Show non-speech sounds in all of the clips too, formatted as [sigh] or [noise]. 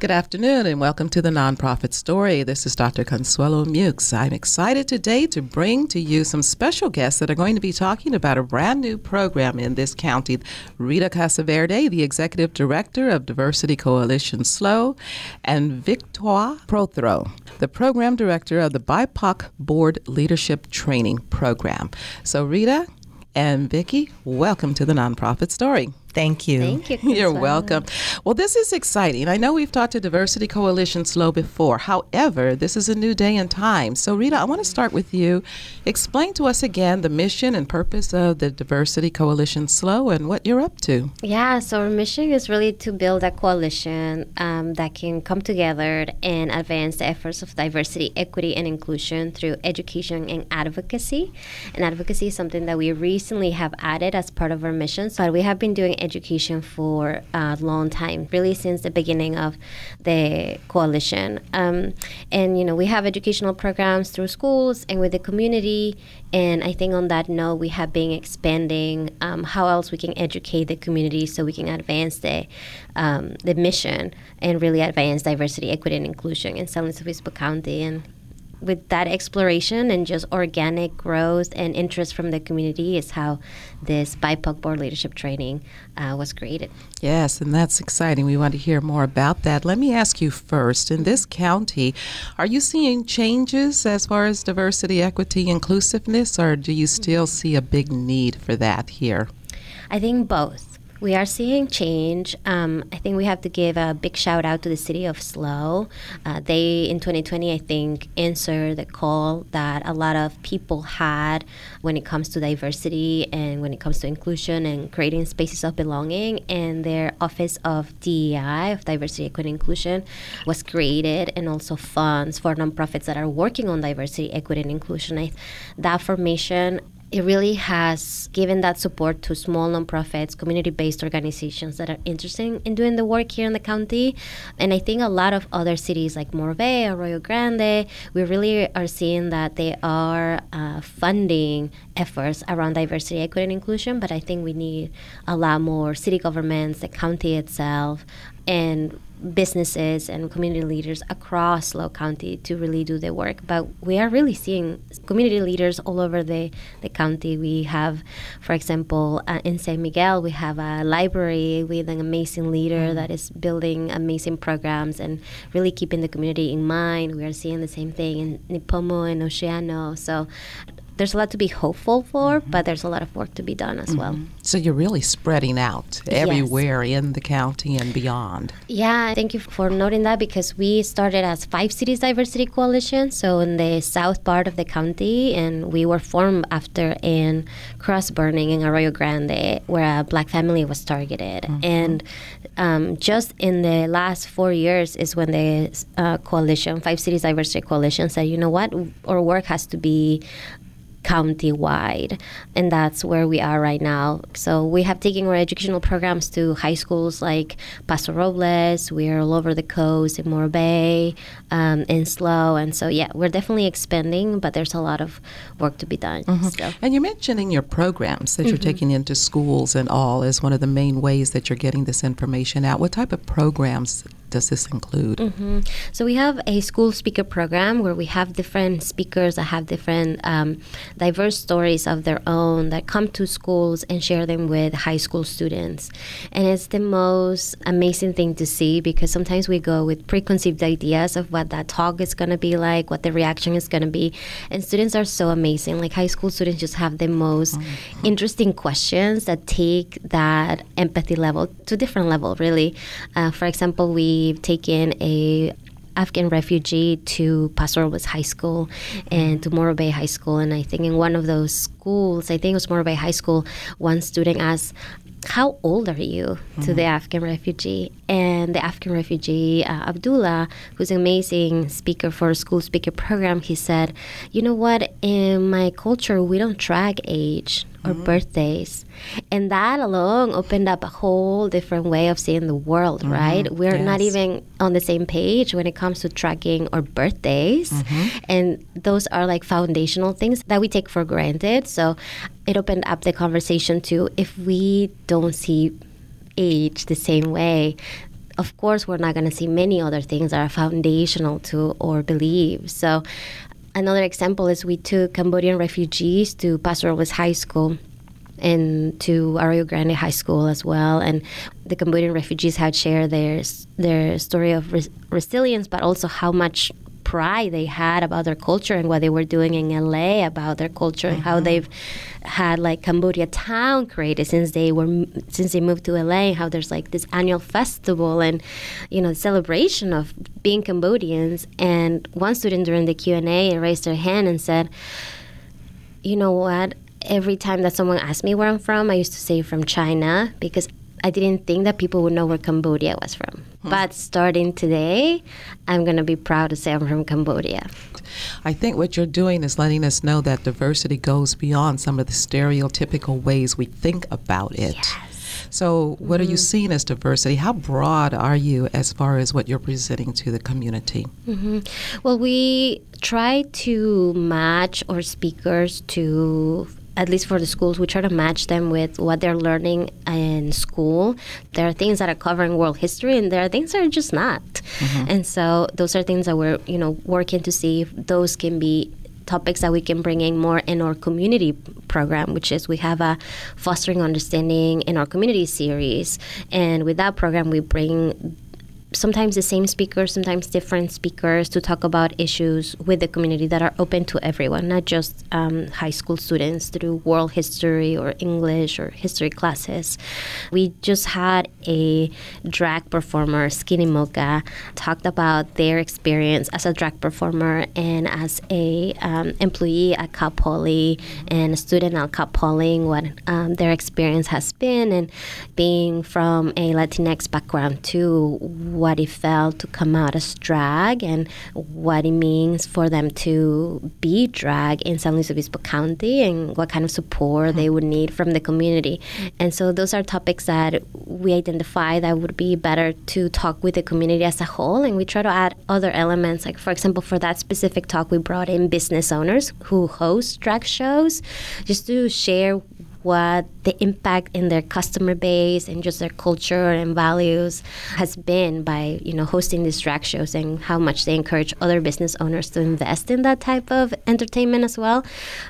Good afternoon and welcome to the Nonprofit Story. This is Dr. Consuelo Muex. I'm excited today to bring to you some special guests that are going to be talking about a brand new program in this county. Rita Casaverde, the Executive Director of Diversity Coalition SLO, and Victoire Prothro, the Program Director of the BIPOC Board Leadership Training Program. So, Rita and Vicki, welcome to the Nonprofit Story. Thank you. Thank you. [laughs] You're welcome. Well, this is exciting. I know we've talked to Diversity Coalition SLO before. However, this is a new day and time. So, Rita, I want to start with you. Explain to us again the mission and purpose of the Diversity Coalition SLO and what you're up to. Yeah, so our mission is really to build a coalition um, that can come together and advance the efforts of diversity, equity, and inclusion through education and advocacy. And advocacy is something that we recently have added as part of our mission. So, we have been doing education for a long time, really since the beginning of the coalition. Um, and you know, we have educational programs through schools and with the community. And I think on that note, we have been expanding um, how else we can educate the community so we can advance the um, the mission and really advance diversity, equity, and inclusion in San Luis Obispo County and with that exploration and just organic growth and interest from the community is how this BIPOC board leadership training uh, was created. Yes, and that's exciting. We want to hear more about that. Let me ask you first in this county, are you seeing changes as far as diversity, equity, inclusiveness, or do you still see a big need for that here? I think both. We are seeing change. Um, I think we have to give a big shout out to the city of SLO. Uh, they, in 2020, I think, answered the call that a lot of people had when it comes to diversity and when it comes to inclusion and creating spaces of belonging. And their Office of DEI, of Diversity, Equity, and Inclusion, was created, and also funds for nonprofits that are working on diversity, equity, and inclusion. I, that formation it really has given that support to small nonprofits, community based organizations that are interested in doing the work here in the county. And I think a lot of other cities like Morro Bay, Arroyo Grande, we really are seeing that they are uh, funding efforts around diversity, equity, and inclusion. But I think we need a lot more city governments, the county itself, and businesses and community leaders across SLO County to really do the work. But we are really seeing community leaders all over the, the county. We have, for example, uh, in San Miguel, we have a library with an amazing leader mm-hmm. that is building amazing programs and really keeping the community in mind. We are seeing the same thing in Nipomo and Oceano. So there's a lot to be hopeful for, mm-hmm. but there's a lot of work to be done as mm-hmm. well. So you're really spreading out everywhere yes. in the county and beyond. Yeah, thank you for noting that because we started as Five Cities Diversity Coalition, so in the south part of the county, and we were formed after in cross burning in Arroyo Grande, where a black family was targeted. Mm-hmm. And um, just in the last four years is when the uh, coalition, Five Cities Diversity Coalition, said, you know what, our work has to be county-wide and that's where we are right now so we have taken our educational programs to high schools like paso robles we're all over the coast in Morro Bay um, in SLO and so yeah we're definitely expanding but there's a lot of work to be done mm-hmm. so. and you're mentioning your programs that mm-hmm. you're taking into schools and all as one of the main ways that you're getting this information out what type of programs does this include? Mm-hmm. So we have a school speaker program where we have different speakers that have different um, diverse stories of their own that come to schools and share them with high school students. And it's the most amazing thing to see because sometimes we go with preconceived ideas of what that talk is going to be like, what the reaction is going to be. And students are so amazing. Like high school students just have the most mm-hmm. interesting questions that take that empathy level to a different level, really. Uh, for example, we we've taken a Afghan refugee to Paso Robles High School and to Morro Bay High School. And I think in one of those schools, I think it was Morro Bay High School, one student asked, how old are you mm-hmm. to the mm-hmm. Afghan refugee? And the Afghan refugee, uh, Abdullah, who's an amazing speaker for a school speaker program, he said, You know what? In my culture, we don't track age or mm-hmm. birthdays. And that alone opened up a whole different way of seeing the world, mm-hmm. right? We're yes. not even on the same page when it comes to tracking our birthdays. Mm-hmm. And those are like foundational things that we take for granted. So it opened up the conversation to if we don't see age the same way, of course, we're not going to see many other things that are foundational to our beliefs. So, another example is we took Cambodian refugees to Paso Robles High School and to Arroyo Grande High School as well. And the Cambodian refugees had shared their their story of res- resilience, but also how much pride they had about their culture and what they were doing in LA about their culture mm-hmm. and how mm-hmm. they've had like Cambodia Town created since they were since they moved to LA and how there's like this annual festival and you know celebration of being Cambodians and one student during the Q&A raised their hand and said you know what every time that someone asked me where I'm from I used to say from China because I didn't think that people would know where Cambodia was from. Hmm. But starting today, I'm going to be proud to say I'm from Cambodia. I think what you're doing is letting us know that diversity goes beyond some of the stereotypical ways we think about it. Yes. So, what mm-hmm. are you mm-hmm. seeing as diversity? How broad are you as far as what you're presenting to the community? Mm-hmm. Well, we try to match our speakers to at least for the schools, we try to match them with what they're learning in school. There are things that are covering world history, and there are things that are just not. Mm-hmm. And so those are things that we're you know working to see if those can be topics that we can bring in more in our community program, which is we have a fostering understanding in our community series, and with that program we bring sometimes the same speakers, sometimes different speakers to talk about issues with the community that are open to everyone, not just um, high school students through world history or English or history classes. We just had a drag performer, Skinny Mocha, talked about their experience as a drag performer and as a um, employee at Cal Poly and a student at Cal Poly, what um, their experience has been, and being from a Latinx background too what it felt to come out as drag and what it means for them to be drag in San Luis Obispo County and what kind of support mm-hmm. they would need from the community. And so those are topics that we identify that would be better to talk with the community as a whole. And we try to add other elements. Like, for example, for that specific talk, we brought in business owners who host drag shows just to share what the impact in their customer base and just their culture and values has been by you know hosting these drag shows and how much they encourage other business owners to invest in that type of entertainment as well.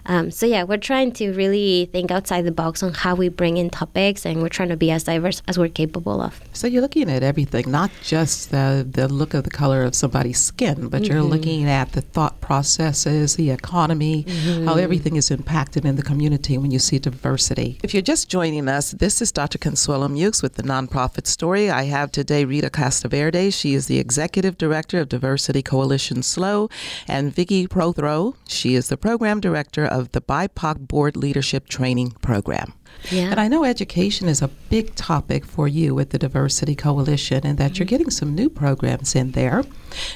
Um, so yeah, we're trying to really think outside the box on how we bring in topics, and we're trying to be as diverse as we're capable of. So you're looking at everything, not just the the look of the color of somebody's skin, but mm-hmm. you're looking at the thought processes, the economy, mm-hmm. how everything is impacted in the community when you see diversity. If you're just joining us, this is Dr. Consuelo Muex with the Nonprofit Story. I have today Rita Casaverde. She is the Executive Director of Diversity Coalition SLO, and Vicki Prothro. She is the Program Director of the BIPOC Board Leadership Training Program. Yeah. And I know education is a big topic for you with the Diversity Coalition and that mm-hmm. you're getting some new programs in there.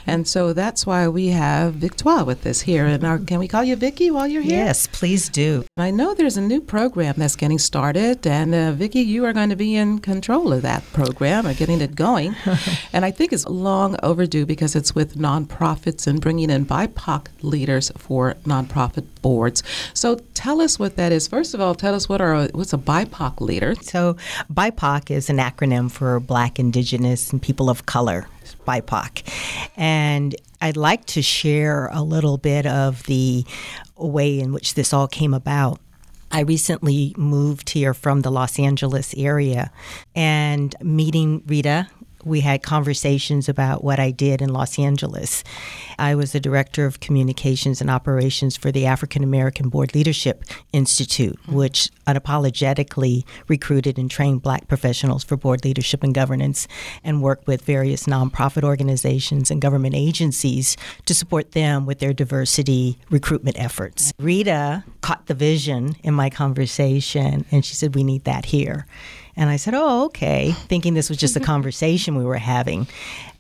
And so that's why we have Victoire with us here. And our, can we call you Vicki while you're here? Yes, please do. I know there's a new program that's getting started. And uh, Vicki, you are going to be in control of that program or getting it going. [laughs] and I think it's long overdue because it's with nonprofits and bringing in BIPOC leaders for nonprofit boards. So tell us what that is. First of all, tell us what are what's a BIPOC leader? So, BIPOC is an acronym for Black, Indigenous, and People of Color, BIPOC. And I'd like to share a little bit of the way in which this all came about. I recently moved here from the Los Angeles area and meeting Rita we had conversations about what I did in Los Angeles. I was the director of communications and operations for the African American Board Leadership Institute, mm-hmm. which unapologetically recruited and trained black professionals for board leadership and governance and worked with various nonprofit organizations and government agencies to support them with their diversity recruitment efforts. Rita caught the vision in my conversation and she said, We need that here. And I said, Oh, okay, thinking this was just a [laughs] conversation we were having.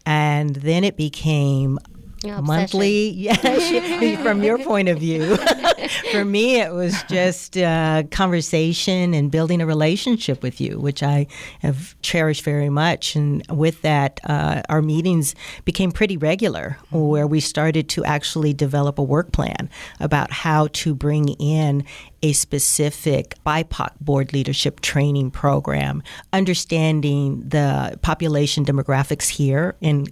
And then it became monthly. Yeah, [laughs] from your point of view. [laughs] For me, it was just uh, conversation and building a relationship with you, which I have cherished very much. And with that, uh, our meetings became pretty regular, where we started to actually develop a work plan about how to bring in a specific BIPOC board leadership training program, understanding the population demographics here in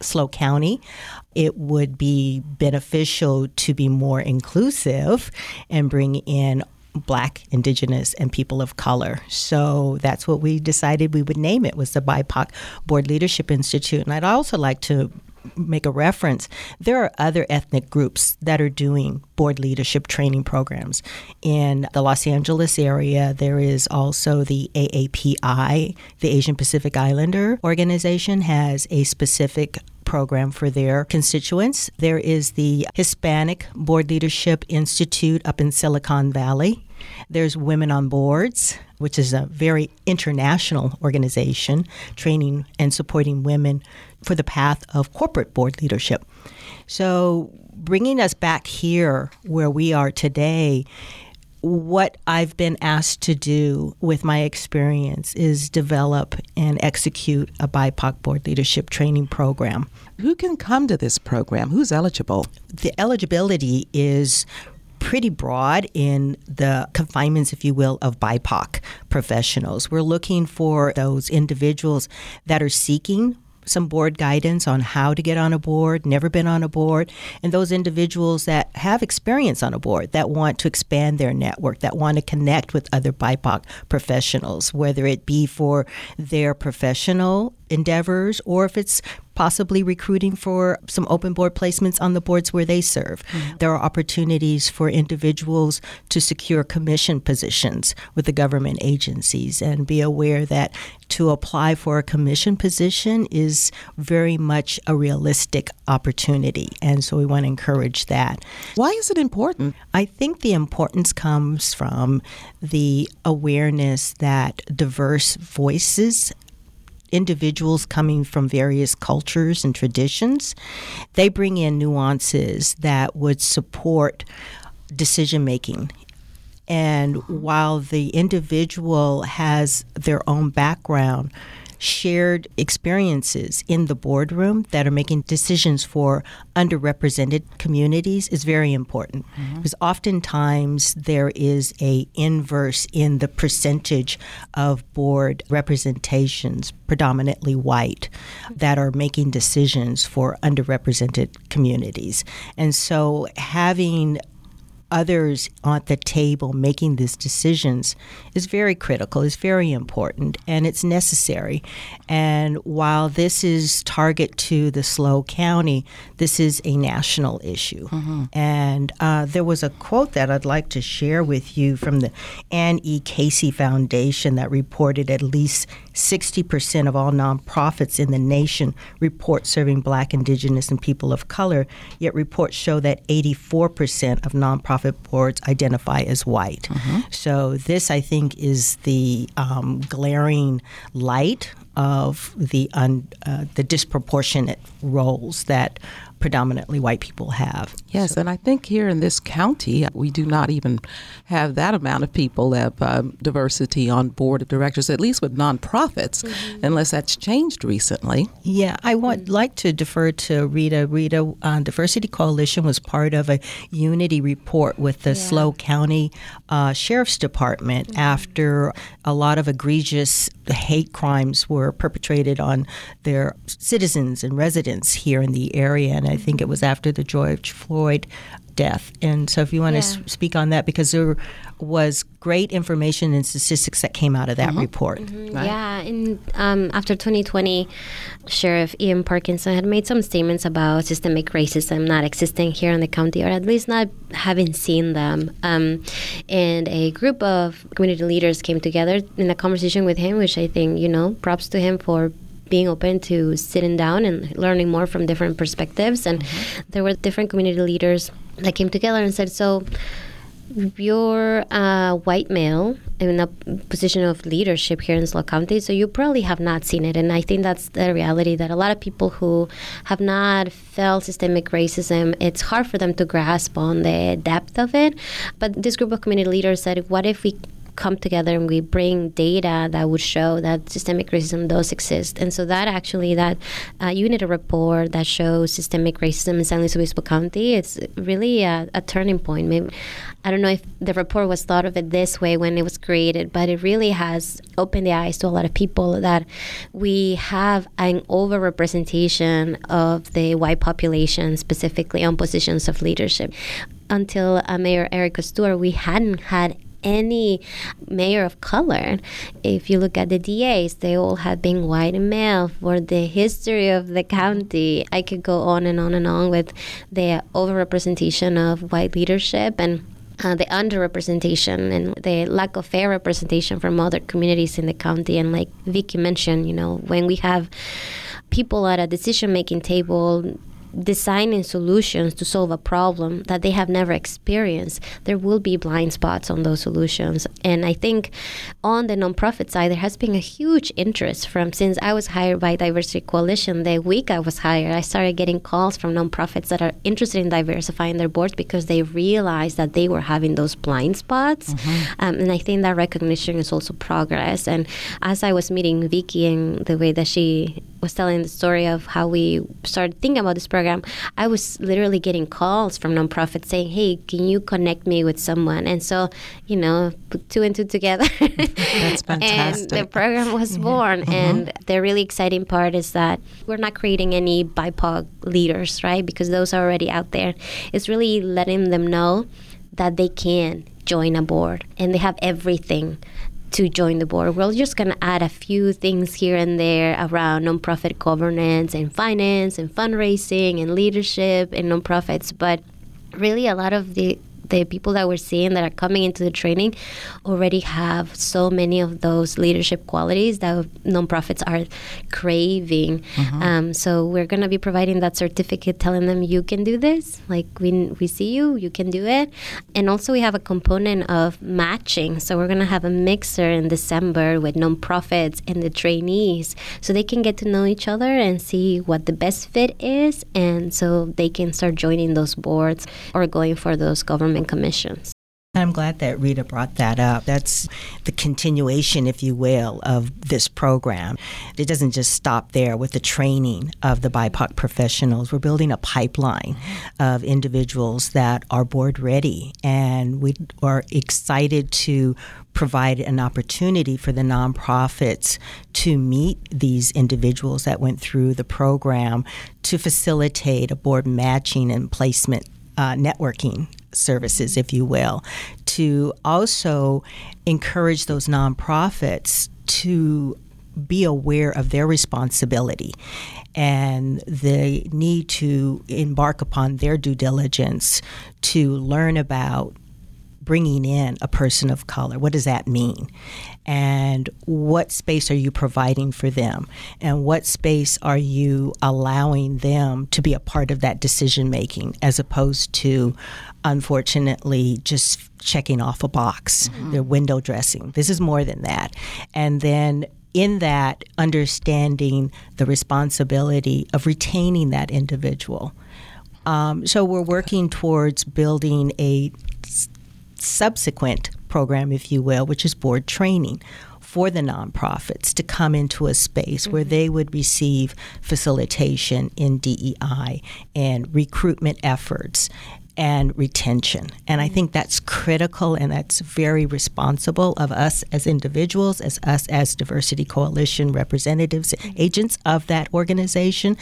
SLO County, it would be beneficial to be more inclusive and bring in black indigenous and people of color. So that's what we decided we would name it was the bipoc board leadership institute. And i'd also like to make a reference, there are other ethnic groups that are doing board leadership training programs. In the Los Angeles area, there is also the AAPI, the Asian Pacific Islander organization, has a specific program for their constituents. There is the Hispanic Board Leadership Institute up in Silicon Valley. There's Women on Boards, which is a very international organization training and supporting women for the path of corporate board leadership. So, bringing us back here where we are today, what I've been asked to do with my experience is develop and execute a BIPOC board leadership training program. Who can come to this program? Who's eligible? The eligibility is pretty broad in the confinements, if you will, of BIPOC professionals. We're looking for those individuals that are seeking some board guidance on how to get on a board, never been on a board, and those individuals that have experience on a board that want to expand their network, that want to connect with other BIPOC professionals, whether it be for their professional endeavors or if it's possibly recruiting for some open board placements on the boards where they serve. Mm-hmm. There are opportunities for individuals to secure commission positions with the government agencies and be aware that to apply for a commission position is very much a realistic opportunity. And so we want to encourage that. Why is it important? I think the importance comes from the awareness that diverse voices individuals coming from various cultures and traditions, they bring in nuances that would support decision making. And while the individual has their own background, shared experiences in the boardroom that are making decisions for underrepresented communities is very important mm-hmm. because oftentimes there is a inverse in the percentage of board representations predominantly white that are making decisions for underrepresented communities and so having others at the table making these decisions is very critical, is very important, and it's necessary. And while this is target to the SLO County, this is a national issue. Mm-hmm. And uh, there was a quote that I'd like to share with you from the Annie E. Casey Foundation that reported at least 60% of all nonprofits in the nation report serving black, indigenous, and people of color, yet reports show that 84% of nonprofit boards identify as white. Mm-hmm. So, this, I think, is the um, glaring light of the, un, uh, the disproportionate roles that predominantly white people have. Yes, so. and I think here in this county, we do not even have that amount of people have um, diversity on board of directors, at least with nonprofits, mm-hmm. unless that's changed recently. Yeah, I would like to defer to Rita. Rita, uh, Diversity Coalition was part of a unity report with the yeah. SLO County uh, Sheriff's Department mm-hmm. after a lot of egregious hate crimes were perpetrated on their citizens and residents here in the area. And I think it was after the George Floyd death. And so, if you want yeah. to speak on that, because there was great information and statistics that came out of that mm-hmm. report. Mm-hmm. Right? Yeah, and um, after 2020, Sheriff Ian Parkinson had made some statements about systemic racism not existing here in the county, or at least not having seen them. Um, and a group of community leaders came together in a conversation with him, which I think, you know, props to him for being open to sitting down and learning more from different perspectives. And mm-hmm. there were different community leaders that came together and said, so you're a white male in a position of leadership here in SLO County, so you probably have not seen it. And I think that's the reality that a lot of people who have not felt systemic racism, it's hard for them to grasp on the depth of it. But this group of community leaders said, what if we come together and we bring data that would show that systemic racism does exist. And so that actually, that uh, unit report that shows systemic racism in San Luis Obispo County, it's really a, a turning point. Maybe, I don't know if the report was thought of it this way when it was created, but it really has opened the eyes to a lot of people that we have an overrepresentation of the white population, specifically on positions of leadership until uh, Mayor Erica Stewart, we hadn't had any mayor of color. If you look at the DAs, they all have been white and male for the history of the county. I could go on and on and on with the overrepresentation of white leadership and uh, the underrepresentation and the lack of fair representation from other communities in the county. And like Vicky mentioned, you know, when we have people at a decision making table designing solutions to solve a problem that they have never experienced, there will be blind spots on those solutions. And I think on the nonprofit side, there has been a huge interest from since I was hired by Diversity Coalition. The week I was hired, I started getting calls from nonprofits that are interested in diversifying their boards because they realized that they were having those blind spots. Mm-hmm. Um, and I think that recognition is also progress. And as I was meeting Vicky and the way that she was telling the story of how we started thinking about this program, I was literally getting calls from nonprofits saying, "Hey, can you connect me with someone?" And so, you know, put two and two together. That's fantastic. [laughs] and the program was born. Mm-hmm. And the really exciting part is that we're not creating any BIPOC leaders, right? Because those are already out there. It's really letting them know that they can join a board and they have everything to join the board. We're just going to add a few things here and there around nonprofit governance and finance and fundraising and leadership and nonprofits. But really, a lot of the the people that we're seeing that are coming into the training already have so many of those leadership qualities that nonprofits are craving. Mm-hmm. Um, so we're going to be providing that certificate, telling them you can do this. Like we we see you, you can do it. And also we have a component of matching. So we're going to have a mixer in December with nonprofits and the trainees, so they can get to know each other and see what the best fit is, and so they can start joining those boards or going for those government government commissions. I'm glad that Rita brought that up. That's the continuation, if you will, of this program. It doesn't just stop there with the training of the BIPOC professionals. We're building a pipeline of individuals that are board ready, and we are excited to provide an opportunity for the nonprofits to meet these individuals that went through the program to facilitate a board matching and placement uh, networking services, if you will, to also encourage those nonprofits to be aware of their responsibility and the need to embark upon their due diligence to learn about bringing in a person of color. What does that mean? And what space are you providing for them? And what space are you allowing them to be a part of that decision making as opposed to, unfortunately, just checking off a box, mm-hmm. their window dressing? This is more than that. And then in that, understanding the responsibility of retaining that individual. Um, so we're working towards building a subsequent program, if you will, which is board training for the nonprofits to come into a space mm-hmm. where they would receive facilitation in DEI and recruitment efforts and retention. And I think that's critical and that's very responsible of us as individuals, as us as Diversity Coalition representatives, agents of that organization.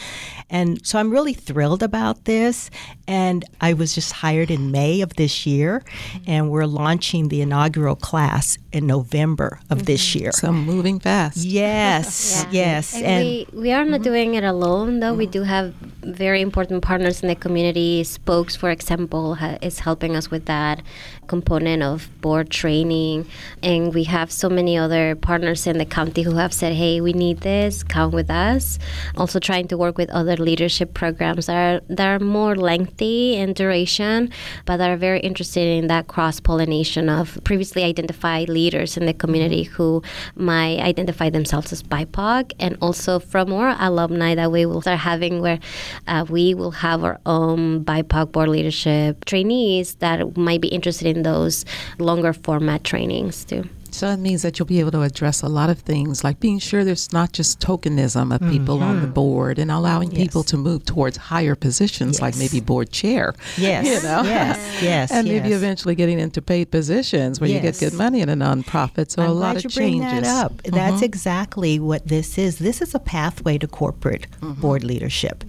And so I'm really thrilled about this. And I was just hired in May of this year, and we're launching the inaugural class in November of mm-hmm. this year. So I'm moving fast. Yes, [laughs] yeah. yes. And, and, we, we are not mm-hmm. doing it alone, though. Mm-hmm. We do have very important partners in the community, spokes, for example ha- is helping us with that component of board training. And we have so many other partners in the county who have said, hey, we need this, come with us. Also, trying to work with other leadership programs that are, that are more lengthy in duration, but that are very interested in that cross pollination of previously identified leaders in the community who might identify themselves as BIPOC, and also from our alumni that we will start having where uh, we will have our own BIPOC board leadership trainees that might be interested in those longer format trainings too. So it means that you'll be able to address a lot of things, like being sure there's not just tokenism of people mm-hmm. on the board and allowing yes. people to move towards higher positions, yes. like maybe board chair. [laughs] Yes. You know? Yes. Yes. and yes. maybe eventually getting into paid positions where you get good money in a nonprofit. So I'm a lot of changes. That up. Mm-hmm. That's exactly what this is. This is a pathway to corporate mm-hmm. board leadership.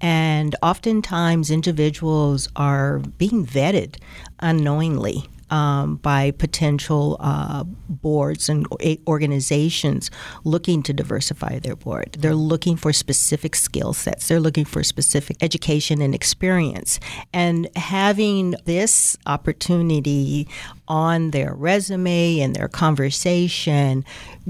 And oftentimes individuals are being vetted unknowingly um, by potential uh, boards and organizations looking to diversify their board. They're looking for specific skill sets, they're looking for specific education and experience. And having this opportunity on their resume and their conversation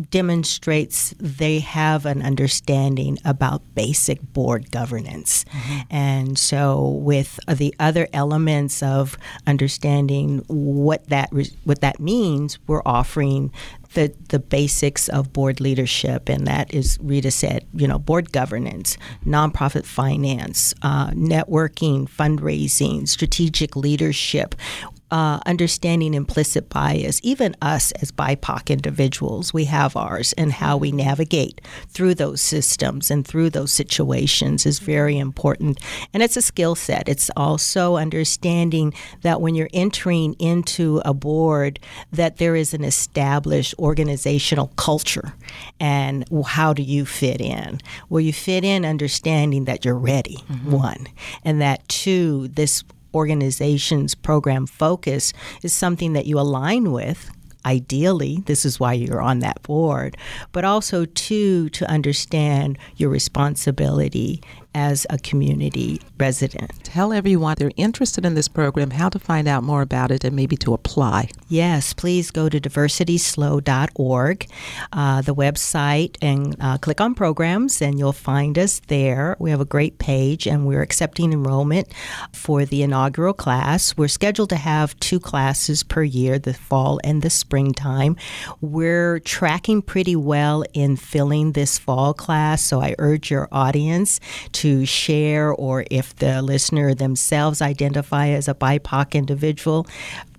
demonstrates they have an understanding about basic board governance. Mm-hmm. And so, with the other elements of understanding what that what that means, we're offering the the basics of board leadership, and that is Rita said, you know, board governance, nonprofit finance, uh, networking, fundraising, strategic leadership uh, understanding implicit bias, even us as BIPOC individuals, we have ours, and how we navigate through those systems and through those situations is very important. And it's a skill set. It's also understanding that when you're entering into a board, that there is an established organizational culture, and how do you fit in? Well, you fit in understanding that you're ready, mm-hmm. one, and that two, this organization's program focus is something that you align with ideally this is why you're on that board but also two to understand your responsibility as a community resident. Tell everyone they're interested in this program how to find out more about it and maybe to apply. Yes, please go to diversityslo.org, uh, the website, and uh, click on programs, and you'll find us there. We have a great page, and we're accepting enrollment for the inaugural class. We're scheduled to have two classes per year, the fall and the springtime. We're tracking pretty well in filling this fall class, so I urge your audience to share, or if the listener themselves identify as a BIPOC individual,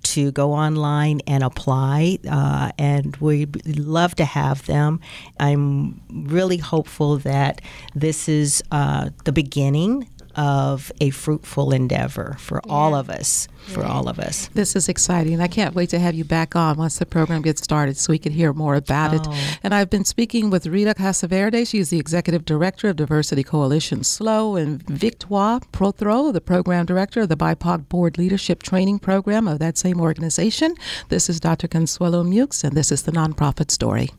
to go online and apply, uh, and we'd love to have them. I'm really hopeful that this is uh, the beginning of a fruitful endeavor for yeah. all of us. For all of us. This is exciting. I can't wait to have you back on once the program gets started so we can hear more about oh. it. And I've been speaking with Rita Casaverde. She's the Executive Director of Diversity Coalition SLO, and Victoire Prothro, the Program Director of the BIPOC Board Leadership Training Program of that same organization. This is Dr. Consuelo Muex, and this is the Nonprofit Story.